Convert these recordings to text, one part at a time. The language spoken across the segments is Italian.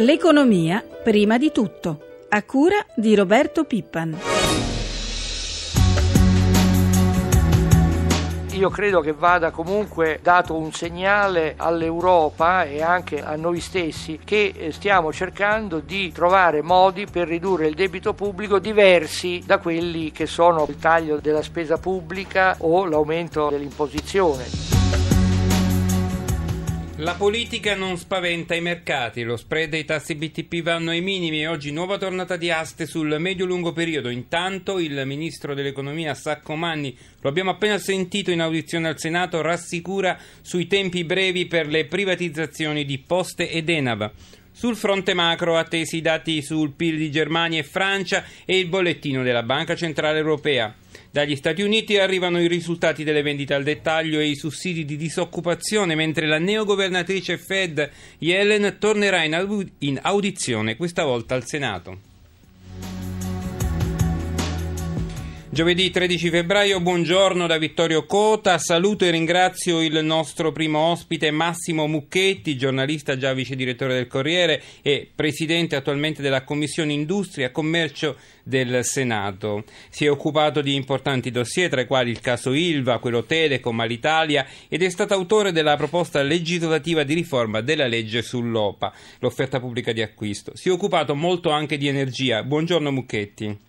L'economia prima di tutto, a cura di Roberto Pippan. Io credo che vada comunque dato un segnale all'Europa e anche a noi stessi che eh, stiamo cercando di trovare modi per ridurre il debito pubblico diversi da quelli che sono il taglio della spesa pubblica o l'aumento dell'imposizione. La politica non spaventa i mercati, lo spread e i tassi BTP vanno ai minimi e oggi nuova tornata di aste sul medio-lungo periodo. Intanto il ministro dell'economia Saccomanni, lo abbiamo appena sentito in audizione al Senato, rassicura sui tempi brevi per le privatizzazioni di Poste ed Enava. Sul fronte macro attesi i dati sul PIL di Germania e Francia e il bollettino della Banca Centrale Europea. Dagli Stati Uniti arrivano i risultati delle vendite al dettaglio e i sussidi di disoccupazione, mentre la neogovernatrice Fed Yellen tornerà in audizione, questa volta al Senato. Giovedì 13 febbraio, buongiorno da Vittorio Cota, saluto e ringrazio il nostro primo ospite Massimo Mucchetti, giornalista già vice direttore del Corriere e presidente attualmente della Commissione Industria e Commercio del Senato. Si è occupato di importanti dossier tra i quali il caso Ilva, quello Telecom, all'Italia ed è stato autore della proposta legislativa di riforma della legge sull'OPA, l'offerta pubblica di acquisto. Si è occupato molto anche di energia. Buongiorno Mucchetti.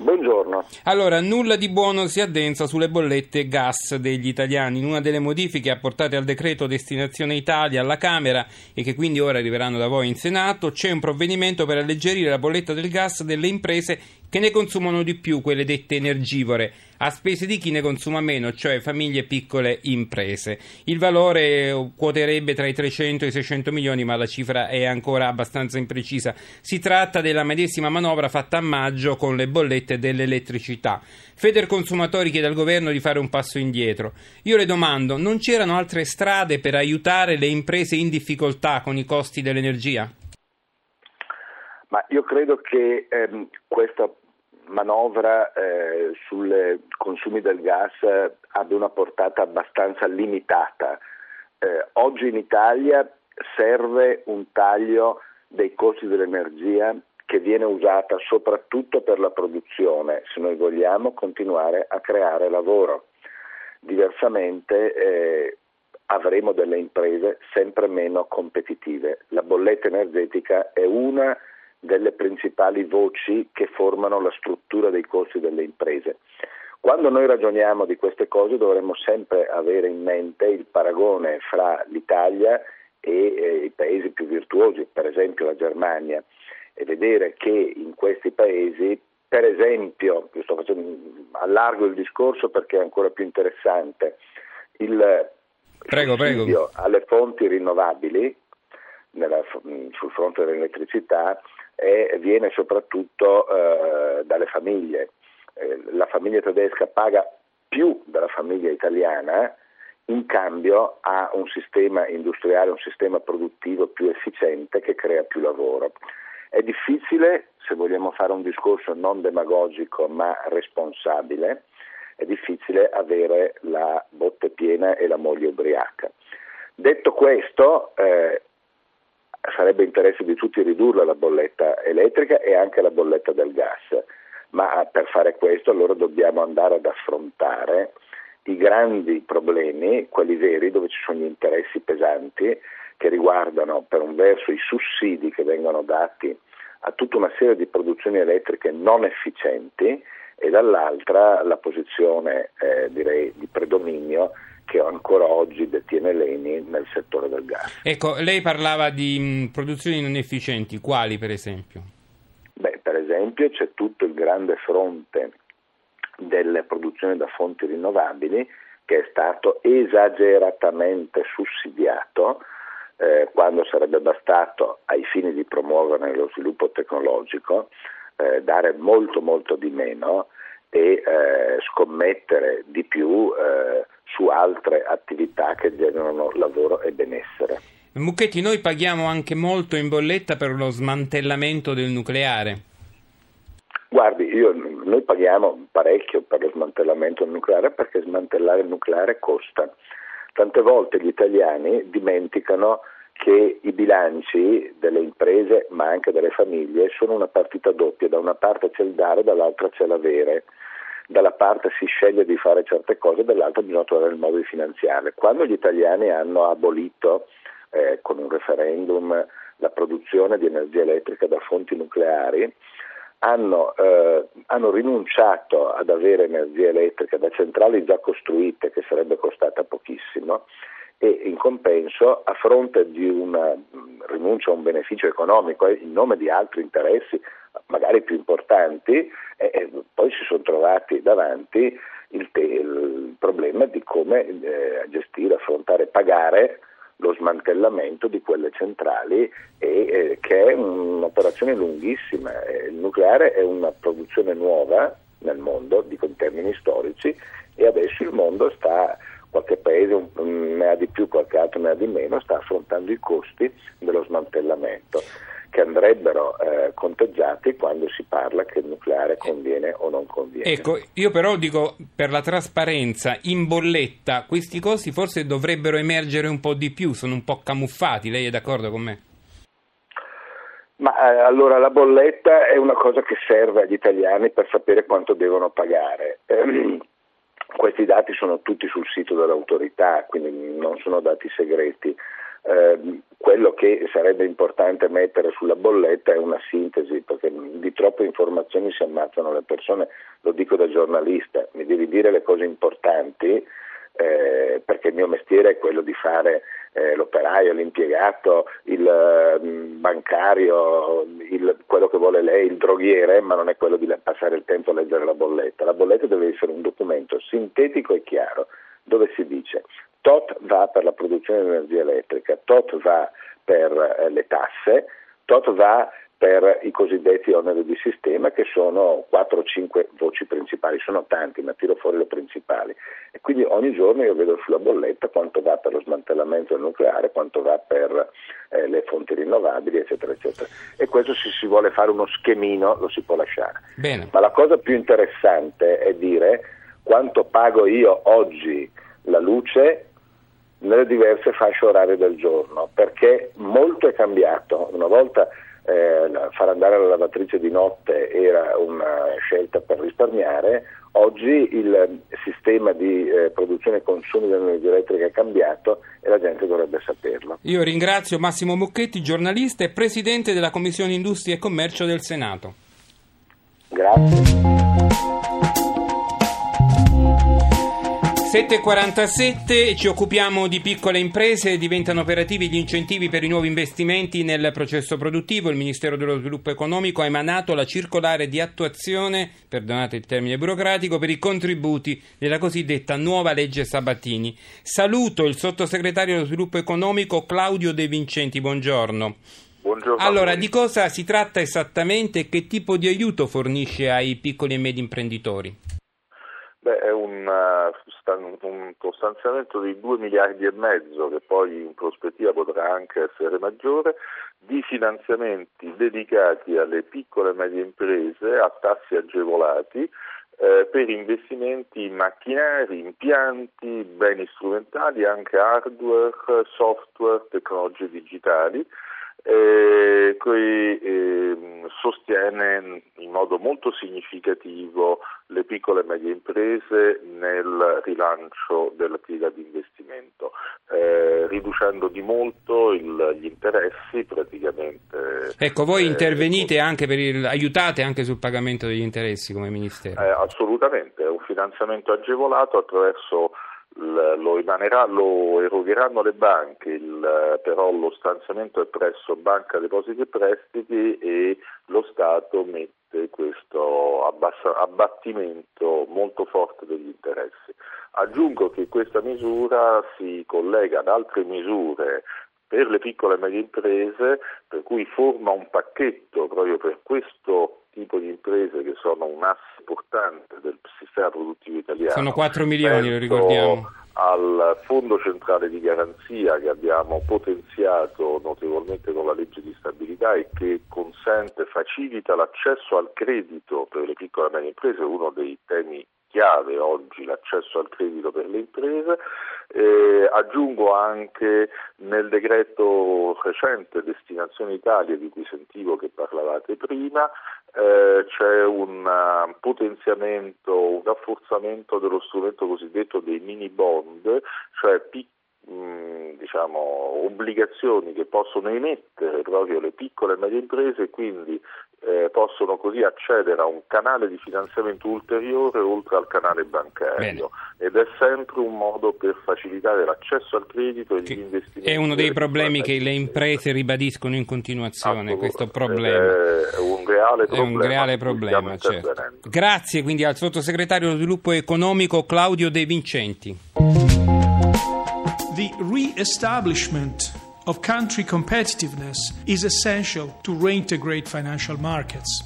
Buongiorno. Allora, nulla di buono si addensa sulle bollette gas degli italiani. In una delle modifiche apportate al decreto Destinazione Italia alla Camera e che quindi ora arriveranno da voi in Senato, c'è un provvedimento per alleggerire la bolletta del gas delle imprese che ne consumano di più, quelle dette energivore, a spese di chi ne consuma meno, cioè famiglie e piccole imprese. Il valore quoterebbe tra i 300 e i 600 milioni, ma la cifra è ancora abbastanza imprecisa. Si tratta della medesima manovra fatta a maggio con le bollette dell'elettricità. Feder Consumatori chiede al governo di fare un passo indietro. Io le domando, non c'erano altre strade per aiutare le imprese in difficoltà con i costi dell'energia? Ma io credo che ehm, questa manovra eh, sui consumi del gas abbia una portata abbastanza limitata. Eh, oggi in Italia serve un taglio dei costi dell'energia che viene usata soprattutto per la produzione, se noi vogliamo continuare a creare lavoro. Diversamente eh, avremo delle imprese sempre meno competitive. La bolletta energetica è una delle principali voci che formano la struttura dei costi delle imprese. Quando noi ragioniamo di queste cose dovremmo sempre avere in mente il paragone fra l'Italia e eh, i paesi più virtuosi, per esempio la Germania, e vedere che in questi paesi, per esempio, io sto facendo, allargo il discorso perché è ancora più interessante, il prego, prego. alle fonti rinnovabili nella, sul fronte dell'elettricità e viene soprattutto eh, dalle famiglie. Eh, la famiglia tedesca paga più della famiglia italiana, in cambio ha un sistema industriale, un sistema produttivo più efficiente che crea più lavoro. È difficile, se vogliamo fare un discorso non demagogico ma responsabile, è difficile avere la botte piena e la moglie ubriaca. Detto questo, eh, sarebbe interesse di tutti ridurla la bolletta elettrica e anche la bolletta del gas, ma per fare questo allora dobbiamo andare ad affrontare i grandi problemi, quelli veri dove ci sono gli interessi pesanti che riguardano per un verso i sussidi che vengono dati a tutta una serie di produzioni elettriche non efficienti e dall'altra la posizione eh, direi di predominio che ancora oggi detiene l'ENI nel settore del gas. Ecco, lei parlava di mh, produzioni non efficienti, quali per esempio? Beh, per esempio c'è tutto il grande fronte delle produzioni da fonti rinnovabili che è stato esageratamente sussidiato eh, quando sarebbe bastato ai fini di promuovere lo sviluppo tecnologico eh, dare molto molto di meno e eh, scommettere di più eh, su altre attività che generano lavoro e benessere. Mucchetti, noi paghiamo anche molto in bolletta per lo smantellamento del nucleare. Guardi, io, noi paghiamo parecchio per lo smantellamento del nucleare perché smantellare il nucleare costa. Tante volte gli italiani dimenticano che i bilanci delle imprese ma anche delle famiglie sono una partita doppia, da una parte c'è il dare, dall'altra c'è l'avere dalla parte si sceglie di fare certe cose, dall'altra bisogna trovare il modo di finanziarle. Quando gli italiani hanno abolito eh, con un referendum la produzione di energia elettrica da fonti nucleari, hanno, eh, hanno, rinunciato ad avere energia elettrica da centrali già costruite, che sarebbe costata pochissimo, compenso, a fronte di una mm, rinuncia a un beneficio economico eh, in nome di altri interessi, magari più importanti, eh, poi si sono trovati davanti il, te- il problema di come eh, gestire, affrontare, pagare lo smantellamento di quelle centrali e, eh, che è un'operazione lunghissima. Eh, il nucleare è una produzione nuova nel mondo, dico in termini storici, e adesso il mondo sta qualche paese ne ha di più, qualche altro ne ha di meno, sta affrontando i costi dello smantellamento che andrebbero eh, conteggiati quando si parla che il nucleare conviene o non conviene. Ecco, io però dico per la trasparenza, in bolletta questi costi forse dovrebbero emergere un po' di più, sono un po' camuffati, lei è d'accordo con me? Ma eh, allora la bolletta è una cosa che serve agli italiani per sapere quanto devono pagare. Eh, questi dati sono tutti sul sito dell'autorità, quindi non sono dati segreti. Eh, quello che sarebbe importante mettere sulla bolletta è una sintesi, perché di troppe informazioni si ammazzano le persone, lo dico da giornalista, mi devi dire le cose importanti, eh, perché il mio mestiere è quello di fare eh, l'operaio, l'impiegato, il eh, bancario, il, quello che vuole lei, il droghiere, ma non è quello di passare il tempo a leggere la bolletta. La bolletta deve essere un documento sintetico e chiaro dove si dice tot va per la produzione di energia elettrica, tot va per eh, le tasse, tot va per i cosiddetti oneri di sistema che sono 4 o 5 voci principali, sono tanti ma tiro fuori le principali e quindi ogni giorno io vedo sulla bolletta quanto va per lo smantellamento del nucleare, quanto va per eh, le fonti rinnovabili eccetera eccetera e questo se si vuole fare uno schemino lo si può lasciare. Bene. Ma la cosa più interessante è dire quanto pago io oggi la luce nelle diverse fasce orarie del giorno perché molto è cambiato, una volta eh, far andare la lavatrice di notte era una scelta per risparmiare, oggi il sistema di eh, produzione e consumo di energia elettrica è cambiato e la gente dovrebbe saperlo. Io ringrazio Massimo Mucchetti, giornalista e presidente della Commissione Industria e Commercio del Senato. Grazie. 7.47 ci occupiamo di piccole imprese, diventano operativi gli incentivi per i nuovi investimenti nel processo produttivo. Il Ministero dello Sviluppo Economico ha emanato la circolare di attuazione, perdonate il termine burocratico, per i contributi della cosiddetta nuova legge Sabatini. Saluto il sottosegretario dello Sviluppo Economico Claudio De Vincenti, buongiorno. Buongiorno. Allora, di cosa si tratta esattamente e che tipo di aiuto fornisce ai piccoli e medi imprenditori? Beh, è un, uh, un stanziamento di 2 miliardi e mezzo che poi in prospettiva potrà anche essere maggiore di finanziamenti dedicati alle piccole e medie imprese a tassi agevolati eh, per investimenti in macchinari, impianti, beni strumentali, anche hardware, software, tecnologie digitali eh, che eh, sostiene in modo molto significativo le piccole e medie imprese nel rilancio dell'attività di investimento, eh, riducendo di molto il, gli interessi praticamente. Ecco, voi eh, intervenite anche per il, aiutate anche sul pagamento degli interessi come Ministero? Eh, assolutamente, è un finanziamento agevolato attraverso lo, emanerà, lo erogheranno le banche, il, però lo stanziamento è presso Banca Depositi e Prestiti e lo Stato mette questo abbassa, abbattimento molto forte degli interessi. Aggiungo che questa misura si collega ad altre misure per le piccole e medie imprese, per cui forma un pacchetto proprio per questo tipo di imprese che sono un asse portante del sistema produttivo italiano. Sono 4 milioni, lo ricordiamo. Al fondo centrale di garanzia che abbiamo potenziato notevolmente con la legge di stabilità e che consente, facilita l'accesso al credito per le piccole e medie imprese, uno dei temi chiave oggi l'accesso al credito per le imprese. Eh, aggiungo anche nel decreto recente Destinazione Italia di cui sentivo che parlavate prima, eh, c'è un uh, potenziamento, un rafforzamento dello strumento cosiddetto dei mini bond, cioè piccoli diciamo, obbligazioni che possono emettere proprio le piccole e medie imprese e quindi eh, possono così accedere a un canale di finanziamento ulteriore oltre al canale bancario Bene. ed è sempre un modo per facilitare l'accesso al credito e gli investimenti. È uno dei problemi che le imprese ribadiscono in continuazione, questo problema. È un reale problema. È un reale problema certo. Grazie quindi al sottosegretario dello sviluppo economico Claudio De Vincenti. the re-establishment of country competitiveness is essential to reintegrate financial markets.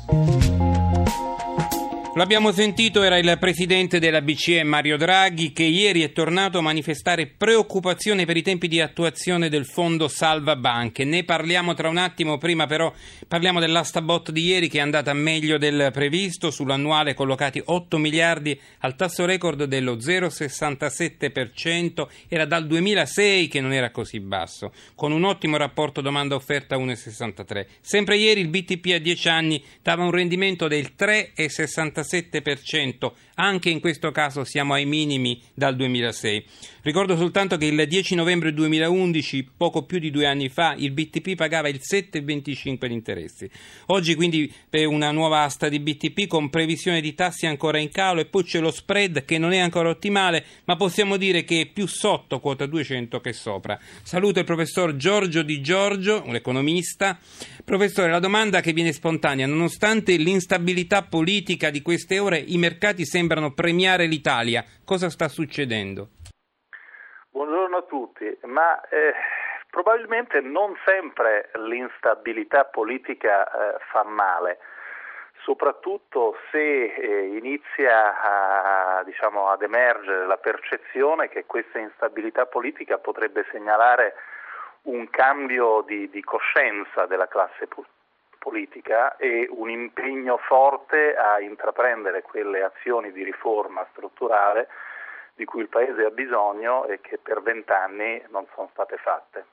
L'abbiamo sentito, era il presidente della BCE Mario Draghi che ieri è tornato a manifestare preoccupazione per i tempi di attuazione del fondo Salva Banche. Ne parliamo tra un attimo, prima però parliamo dell'asta bot di ieri che è andata meglio del previsto, sull'annuale collocati 8 miliardi al tasso record dello 0,67%, era dal 2006 che non era così basso, con un ottimo rapporto domanda-offerta 1,63. Sempre ieri il BTP a 10 anni dava un rendimento del 3,67%. 47%, anche in questo caso siamo ai minimi dal 2006. Ricordo soltanto che il 10 novembre 2011, poco più di due anni fa, il BTP pagava il 7,25 di interessi. Oggi quindi una nuova asta di BTP con previsione di tassi ancora in calo e poi c'è lo spread che non è ancora ottimale, ma possiamo dire che è più sotto quota 200 che sopra. Saluto il professor Giorgio Di Giorgio, un economista. Professore, la domanda che viene spontanea, nonostante l'instabilità politica di queste ore, i mercati sembrano premiare l'Italia. Cosa sta succedendo? Buongiorno a tutti, ma eh, probabilmente non sempre l'instabilità politica eh, fa male, soprattutto se eh, inizia a, diciamo, ad emergere la percezione che questa instabilità politica potrebbe segnalare un cambio di, di coscienza della classe politica e un impegno forte a intraprendere quelle azioni di riforma strutturale di cui il Paese ha bisogno e che per vent'anni non sono state fatte.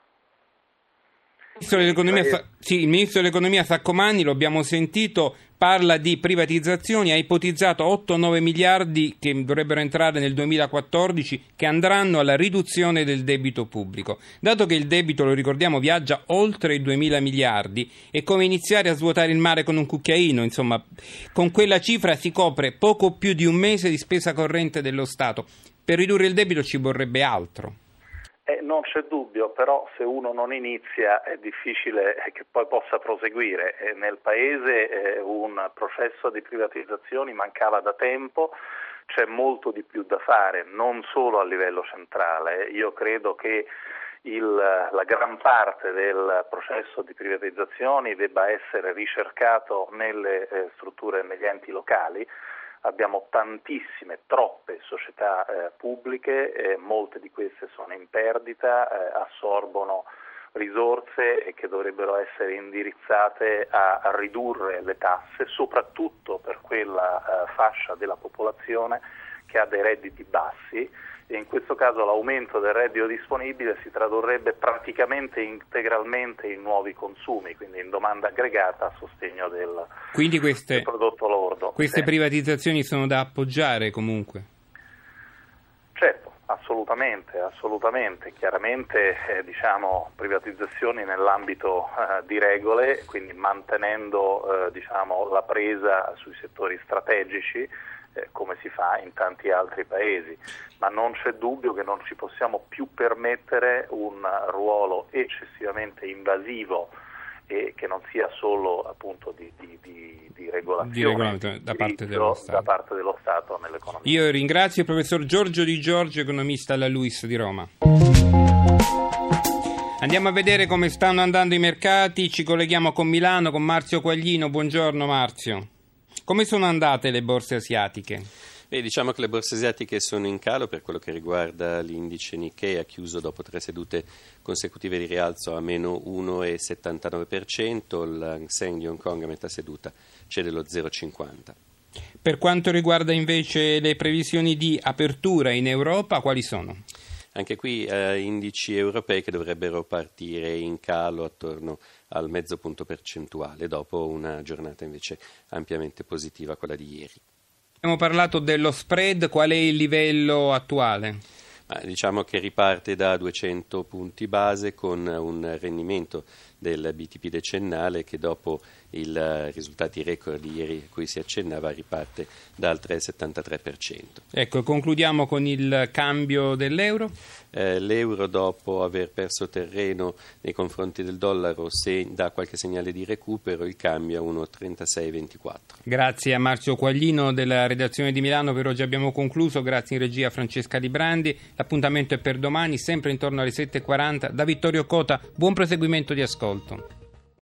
Il ministro dell'economia, sì, il ministro dell'economia Saccomanni, lo abbiamo sentito, parla di privatizzazioni, ha ipotizzato 8-9 miliardi che dovrebbero entrare nel 2014 che andranno alla riduzione del debito pubblico. Dato che il debito, lo ricordiamo, viaggia oltre i 2.000 miliardi, è come iniziare a svuotare il mare con un cucchiaino, insomma, con quella cifra si copre poco più di un mese di spesa corrente dello Stato. Per ridurre il debito ci vorrebbe altro. Eh, non c'è dubbio, però se uno non inizia è difficile che poi possa proseguire. Eh, nel Paese eh, un processo di privatizzazioni mancava da tempo, c'è molto di più da fare, non solo a livello centrale. Io credo che il, la gran parte del processo di privatizzazioni debba essere ricercato nelle eh, strutture, negli enti locali abbiamo tantissime, troppe società eh, pubbliche, eh, molte di queste sono in perdita, eh, assorbono risorse che dovrebbero essere indirizzate a, a ridurre le tasse, soprattutto per quella eh, fascia della popolazione che ha dei redditi bassi e in questo caso l'aumento del reddito disponibile si tradurrebbe praticamente integralmente in nuovi consumi, quindi in domanda aggregata a sostegno del, queste, del prodotto lordo. Queste sì. privatizzazioni sono da appoggiare comunque? Certo, assolutamente, assolutamente. Chiaramente eh, diciamo, privatizzazioni nell'ambito eh, di regole, quindi mantenendo eh, diciamo, la presa sui settori strategici eh, come si fa in tanti altri paesi, ma non c'è dubbio che non ci possiamo più permettere un ruolo eccessivamente invasivo e che non sia solo appunto di, di, di, di regolazione da, parte dello Stato. da parte dello Stato nell'economia. Io ringrazio il professor Giorgio Di Giorgio, economista alla LUIS di Roma. Andiamo a vedere come stanno andando i mercati, ci colleghiamo con Milano, con Marzio Quaglino. Buongiorno Marzio. Come sono andate le borse asiatiche? Beh, diciamo che le borse asiatiche sono in calo per quello che riguarda l'indice Nikkei, ha chiuso dopo tre sedute consecutive di rialzo a meno 1,79%, il Hang di Hong Kong a metà seduta cede lo 0,50%. Per quanto riguarda invece le previsioni di apertura in Europa, quali sono? Anche qui eh, indici europei che dovrebbero partire in calo attorno al mezzo punto percentuale dopo una giornata invece ampiamente positiva, quella di ieri. Abbiamo parlato dello spread, qual è il livello attuale? Ma diciamo che riparte da 200 punti base con un rendimento del BTP decennale che dopo i risultati record di ieri a cui si accennava riparte dal 3,73%. Ecco, concludiamo con il cambio dell'euro. Eh, l'euro dopo aver perso terreno nei confronti del dollaro se dà qualche segnale di recupero il cambio a 1,3624. Grazie a Marzio Quaglino della redazione di Milano per oggi abbiamo concluso, grazie in regia a Francesca Di Brandi, l'appuntamento è per domani sempre intorno alle 7.40 da Vittorio Cota, buon proseguimento di ascolto. Olton.